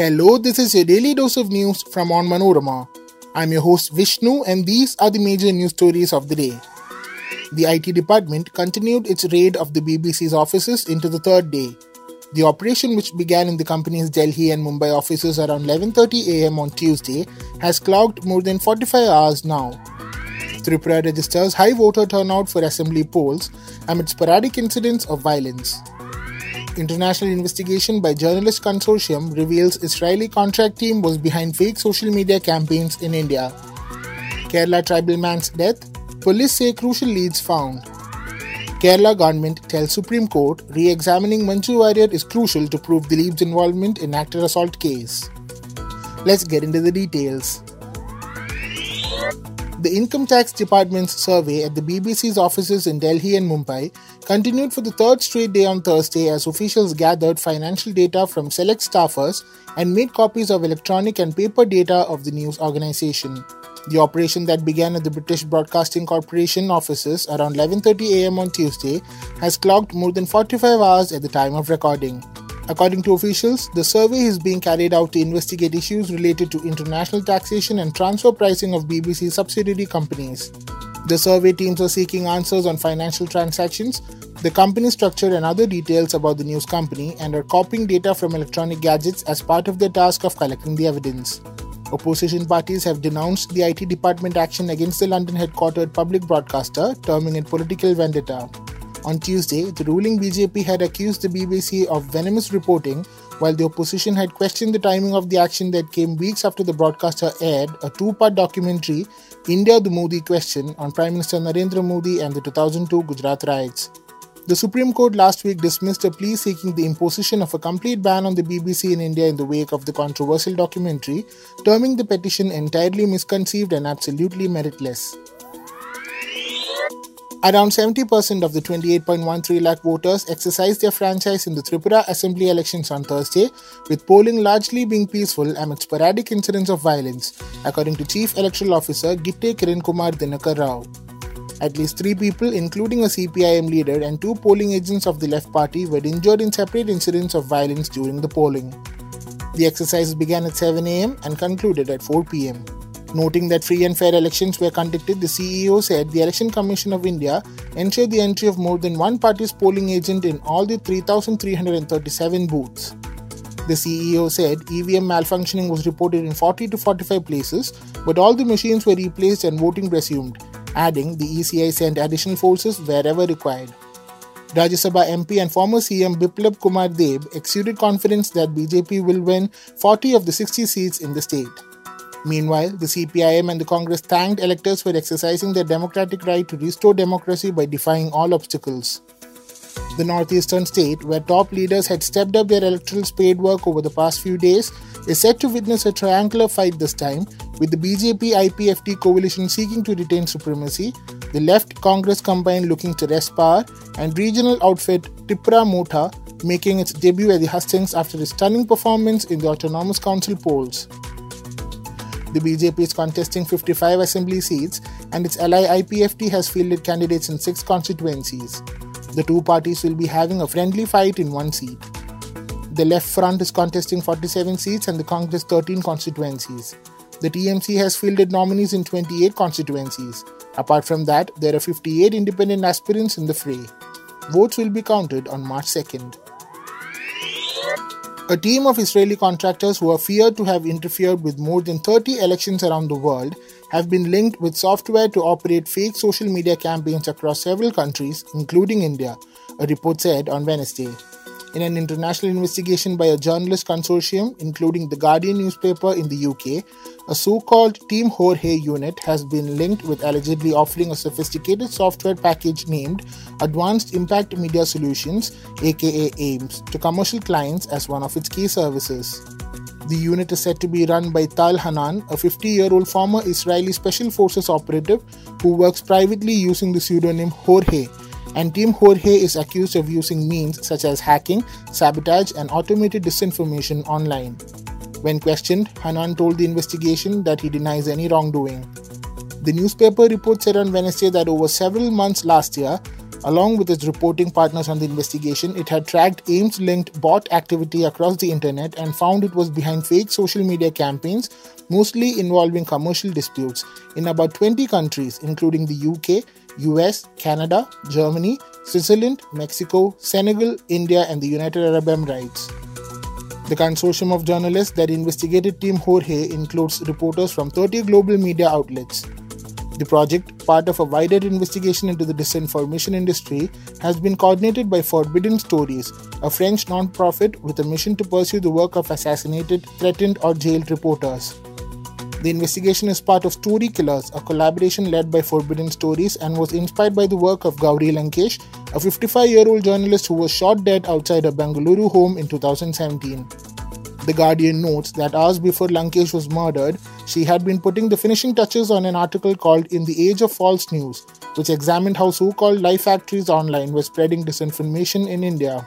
Hello, this is your daily dose of news from Onmanorama. I'm your host Vishnu, and these are the major news stories of the day. The IT department continued its raid of the BBC's offices into the third day. The operation, which began in the company's Delhi and Mumbai offices around 11:30 a.m. on Tuesday, has clocked more than 45 hours now. Tripura registers high voter turnout for assembly polls amid sporadic incidents of violence. International investigation by Journalist Consortium reveals Israeli contract team was behind fake social media campaigns in India. Kerala tribal man's death, police say crucial leads found. Kerala government tells Supreme Court re-examining Manju Warrier is crucial to prove Dileep's involvement in actor assault case. Let's get into the details. The Income Tax Department's survey at the BBC's offices in Delhi and Mumbai continued for the third straight day on Thursday as officials gathered financial data from select staffers and made copies of electronic and paper data of the news organization. The operation that began at the British Broadcasting Corporation offices around 11:30 a.m. on Tuesday has clocked more than 45 hours at the time of recording. According to officials, the survey is being carried out to investigate issues related to international taxation and transfer pricing of BBC subsidiary companies. The survey teams are seeking answers on financial transactions, the company structure, and other details about the news company and are copying data from electronic gadgets as part of their task of collecting the evidence. Opposition parties have denounced the IT department action against the London headquartered public broadcaster, terming it political vendetta. On Tuesday, the ruling BJP had accused the BBC of venomous reporting, while the opposition had questioned the timing of the action that came weeks after the broadcaster aired a two part documentary, India the Modi Question, on Prime Minister Narendra Modi and the 2002 Gujarat riots. The Supreme Court last week dismissed a plea seeking the imposition of a complete ban on the BBC in India in the wake of the controversial documentary, terming the petition entirely misconceived and absolutely meritless. Around 70% of the 28.13 lakh voters exercised their franchise in the Tripura Assembly elections on Thursday, with polling largely being peaceful amid sporadic incidents of violence, according to Chief Electoral Officer Gitte Kiran Kumar Dinakar Rao. At least three people, including a CPIM leader and two polling agents of the left party, were injured in separate incidents of violence during the polling. The exercises began at 7 am and concluded at 4 pm. Noting that free and fair elections were conducted, the CEO said the Election Commission of India ensured the entry of more than one party's polling agent in all the 3,337 booths. The CEO said EVM malfunctioning was reported in 40 to 45 places, but all the machines were replaced and voting resumed, adding the ECI sent additional forces wherever required. Rajya Sabha MP and former CM Biplab Kumar Deb exuded confidence that BJP will win 40 of the 60 seats in the state. Meanwhile, the CPIM and the Congress thanked electors for exercising their democratic right to restore democracy by defying all obstacles. The northeastern state, where top leaders had stepped up their electoral spade work over the past few days, is set to witness a triangular fight this time, with the BJP IPFT coalition seeking to retain supremacy, the left Congress combine looking to wrest power, and regional outfit Tipra Motha making its debut at the hustings after a stunning performance in the Autonomous Council polls. The BJP is contesting 55 assembly seats, and its ally IPFT has fielded candidates in six constituencies. The two parties will be having a friendly fight in one seat. The Left Front is contesting 47 seats and the Congress 13 constituencies. The TMC has fielded nominees in 28 constituencies. Apart from that, there are 58 independent aspirants in the fray. Votes will be counted on March 2nd. A team of Israeli contractors who are feared to have interfered with more than 30 elections around the world have been linked with software to operate fake social media campaigns across several countries, including India, a report said on Wednesday in an international investigation by a journalist consortium, including the Guardian newspaper in the UK, a so called Team Jorge unit has been linked with allegedly offering a sophisticated software package named Advanced Impact Media Solutions, aka AIMS, to commercial clients as one of its key services. The unit is said to be run by Tal Hanan, a 50 year old former Israeli Special Forces operative who works privately using the pseudonym Jorge and Team Jorge is accused of using means such as hacking, sabotage, and automated disinformation online. When questioned, Hanan told the investigation that he denies any wrongdoing. The newspaper report said on Wednesday that over several months last year, Along with its reporting partners on the investigation, it had tracked AIMS linked bot activity across the internet and found it was behind fake social media campaigns, mostly involving commercial disputes, in about 20 countries, including the UK, US, Canada, Germany, Switzerland, Mexico, Senegal, India, and the United Arab Emirates. The consortium of journalists that investigated Team Jorge includes reporters from 30 global media outlets. The project, part of a wider investigation into the disinformation industry, has been coordinated by Forbidden Stories, a French non-profit with a mission to pursue the work of assassinated, threatened, or jailed reporters. The investigation is part of Story Killers, a collaboration led by Forbidden Stories and was inspired by the work of Gauri Lankesh, a 55 year old journalist who was shot dead outside a Bengaluru home in 2017. The Guardian notes that hours before Lankesh was murdered, she had been putting the finishing touches on an article called In the Age of False News, which examined how so called life factories online were spreading disinformation in India.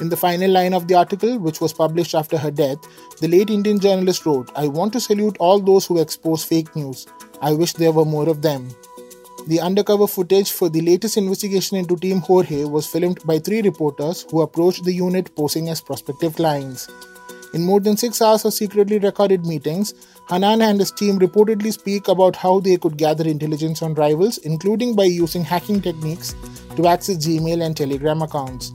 In the final line of the article, which was published after her death, the late Indian journalist wrote, I want to salute all those who expose fake news. I wish there were more of them. The undercover footage for the latest investigation into Team Jorge was filmed by three reporters who approached the unit posing as prospective clients. In more than six hours of secretly recorded meetings, Hanan and his team reportedly speak about how they could gather intelligence on rivals, including by using hacking techniques to access Gmail and Telegram accounts.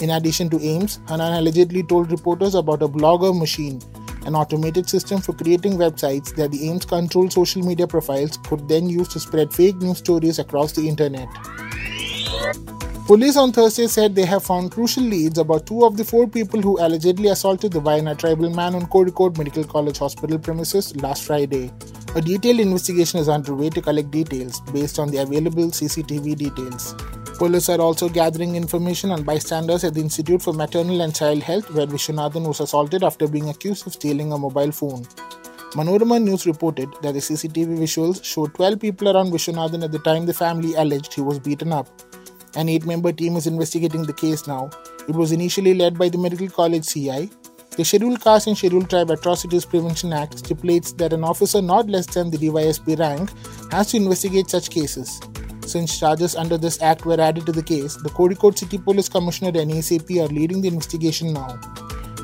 In addition to AIMS, Hanan allegedly told reporters about a blogger machine an automated system for creating websites that the AIMS controlled social media profiles could then use to spread fake news stories across the internet. Police on Thursday said they have found crucial leads about two of the four people who allegedly assaulted the Wayanad tribal man on Kozhikode Medical College Hospital premises last Friday. A detailed investigation is underway to collect details based on the available CCTV details. Police are also gathering information on bystanders at the Institute for Maternal and Child Health, where Vishwanathan was assaulted after being accused of stealing a mobile phone. Manorama News reported that the CCTV visuals showed 12 people around Vishwanathan at the time the family alleged he was beaten up. An eight member team is investigating the case now. It was initially led by the Medical College CI. The Scheduled Caste and Scheduled Tribe Atrocities Prevention Act stipulates that an officer not less than the DYSP rank has to investigate such cases. Since charges under this act were added to the case, the Kozhikode City Police Commissioner and ACP are leading the investigation now.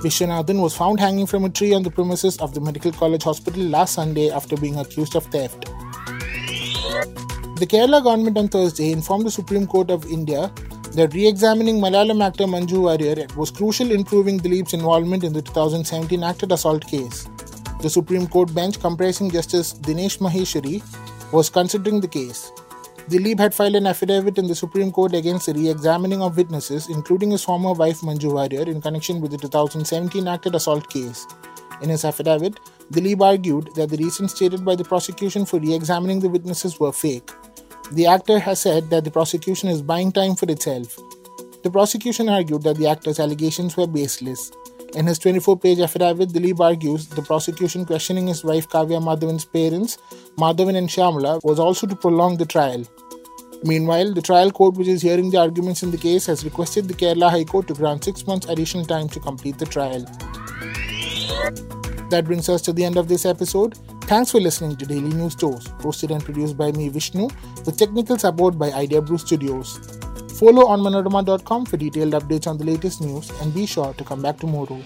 Vishwanathan was found hanging from a tree on the premises of the Medical College Hospital last Sunday after being accused of theft. The Kerala government on Thursday informed the Supreme Court of India that re-examining Malayalam actor Manju Warrier was crucial in proving Dileep's involvement in the 2017 actor assault case. The Supreme Court bench comprising Justice Dinesh Maheshwari was considering the case. Dileep had filed an affidavit in the Supreme Court against the re-examining of witnesses, including his former wife Manju Warrier, in connection with the 2017 actor assault case. In his affidavit, Dileep argued that the reasons stated by the prosecution for re-examining the witnesses were fake. The actor has said that the prosecution is buying time for itself. The prosecution argued that the actor's allegations were baseless. In his 24 page affidavit, Dileep argues the prosecution questioning his wife Kavya Madhavan's parents, Madhavan and Shyamala, was also to prolong the trial. Meanwhile, the trial court, which is hearing the arguments in the case, has requested the Kerala High Court to grant six months additional time to complete the trial. That brings us to the end of this episode. Thanks for listening to Daily News Dose, hosted and produced by me, Vishnu, with technical support by Idea Brew Studios. Follow onmanorama.com for detailed updates on the latest news and be sure to come back tomorrow.